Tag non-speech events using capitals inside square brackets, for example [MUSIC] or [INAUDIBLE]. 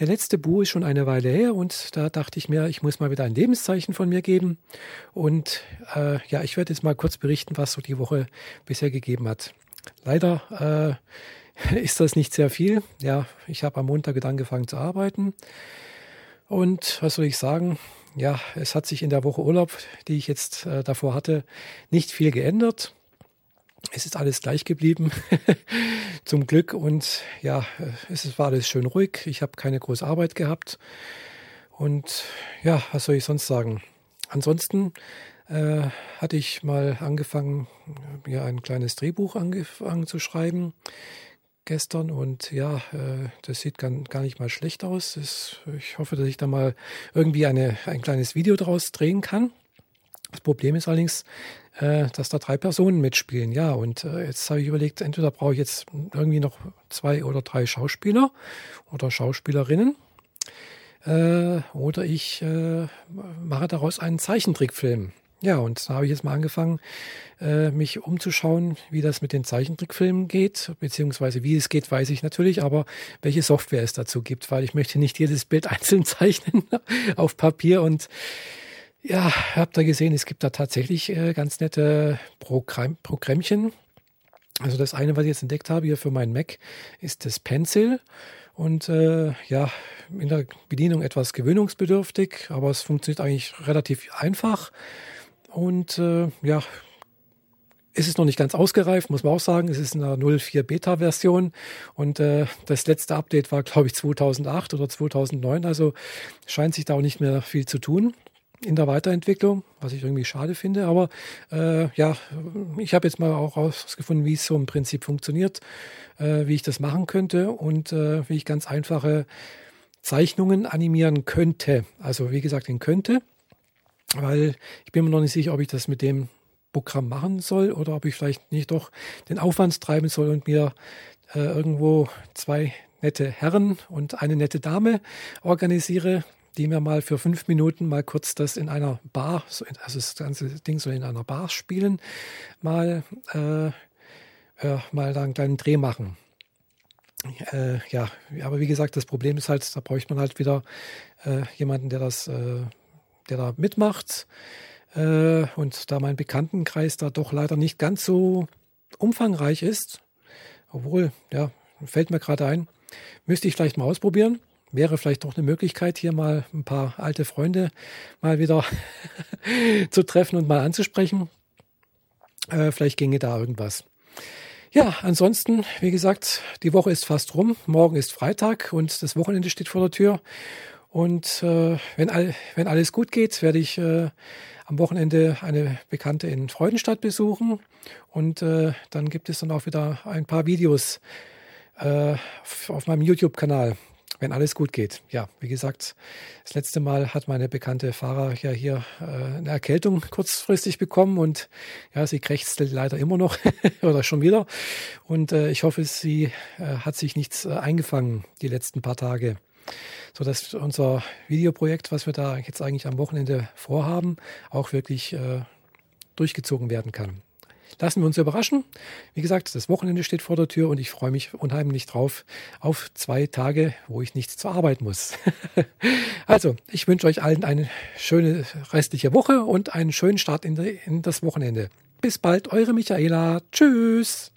Der letzte Bu ist schon eine Weile her und da dachte ich mir, ich muss mal wieder ein Lebenszeichen von mir geben. Und äh, ja, ich werde jetzt mal kurz berichten, was so die Woche bisher gegeben hat. Leider äh, [LAUGHS] ist das nicht sehr viel. Ja, ich habe am Montag angefangen zu arbeiten. Und was soll ich sagen? Ja, es hat sich in der Woche Urlaub, die ich jetzt äh, davor hatte, nicht viel geändert. Es ist alles gleich geblieben, [LAUGHS] zum Glück. Und ja, es war alles schön ruhig. Ich habe keine große Arbeit gehabt. Und ja, was soll ich sonst sagen? Ansonsten äh, hatte ich mal angefangen, mir ein kleines Drehbuch angefangen zu schreiben gestern und ja, äh, das sieht gar, gar nicht mal schlecht aus. Das, ich hoffe, dass ich da mal irgendwie eine, ein kleines Video daraus drehen kann. Das Problem ist allerdings, äh, dass da drei Personen mitspielen. Ja, und äh, jetzt habe ich überlegt, entweder brauche ich jetzt irgendwie noch zwei oder drei Schauspieler oder Schauspielerinnen. Äh, oder ich äh, mache daraus einen Zeichentrickfilm. Ja, und da habe ich jetzt mal angefangen, äh, mich umzuschauen, wie das mit den Zeichentrickfilmen geht, beziehungsweise wie es geht, weiß ich natürlich, aber welche Software es dazu gibt, weil ich möchte nicht jedes Bild [LAUGHS] einzeln zeichnen auf Papier und ja, habt ihr gesehen, es gibt da tatsächlich äh, ganz nette Programm Programmchen. Also das eine, was ich jetzt entdeckt habe hier für meinen Mac, ist das Pencil. Und äh, ja, in der Bedienung etwas gewöhnungsbedürftig, aber es funktioniert eigentlich relativ einfach. Und äh, ja, ist es noch nicht ganz ausgereift, muss man auch sagen. Es ist eine 04 Beta-Version und äh, das letzte Update war, glaube ich, 2008 oder 2009. Also scheint sich da auch nicht mehr viel zu tun in der Weiterentwicklung, was ich irgendwie schade finde. Aber äh, ja, ich habe jetzt mal auch herausgefunden, wie es so im Prinzip funktioniert, äh, wie ich das machen könnte und äh, wie ich ganz einfache Zeichnungen animieren könnte. Also wie gesagt, den könnte, weil ich bin mir noch nicht sicher, ob ich das mit dem Programm machen soll oder ob ich vielleicht nicht doch den Aufwand treiben soll und mir äh, irgendwo zwei nette Herren und eine nette Dame organisiere, die mir mal für fünf Minuten mal kurz das in einer Bar, also das ganze Ding soll in einer Bar spielen, mal, äh, äh, mal da einen kleinen Dreh machen. Äh, ja, aber wie gesagt, das Problem ist halt, da bräuchte man halt wieder äh, jemanden, der das, äh, der da mitmacht. Äh, und da mein Bekanntenkreis da doch leider nicht ganz so umfangreich ist, obwohl, ja, fällt mir gerade ein, müsste ich vielleicht mal ausprobieren wäre vielleicht doch eine Möglichkeit, hier mal ein paar alte Freunde mal wieder [LAUGHS] zu treffen und mal anzusprechen. Äh, vielleicht ginge da irgendwas. Ja, ansonsten, wie gesagt, die Woche ist fast rum. Morgen ist Freitag und das Wochenende steht vor der Tür. Und äh, wenn, all, wenn alles gut geht, werde ich äh, am Wochenende eine Bekannte in Freudenstadt besuchen. Und äh, dann gibt es dann auch wieder ein paar Videos äh, auf meinem YouTube-Kanal wenn alles gut geht. Ja, wie gesagt, das letzte Mal hat meine bekannte Fahrer ja hier äh, eine Erkältung kurzfristig bekommen und ja, sie krächzt leider immer noch [LAUGHS] oder schon wieder. Und äh, ich hoffe, sie äh, hat sich nichts äh, eingefangen die letzten paar Tage, sodass unser Videoprojekt, was wir da jetzt eigentlich am Wochenende vorhaben, auch wirklich äh, durchgezogen werden kann. Lassen wir uns überraschen. Wie gesagt, das Wochenende steht vor der Tür und ich freue mich unheimlich drauf auf zwei Tage, wo ich nichts zu arbeiten muss. [LAUGHS] also, ich wünsche euch allen eine schöne restliche Woche und einen schönen Start in, das Wochenende. Bis bald, eure Michaela. Tschüss.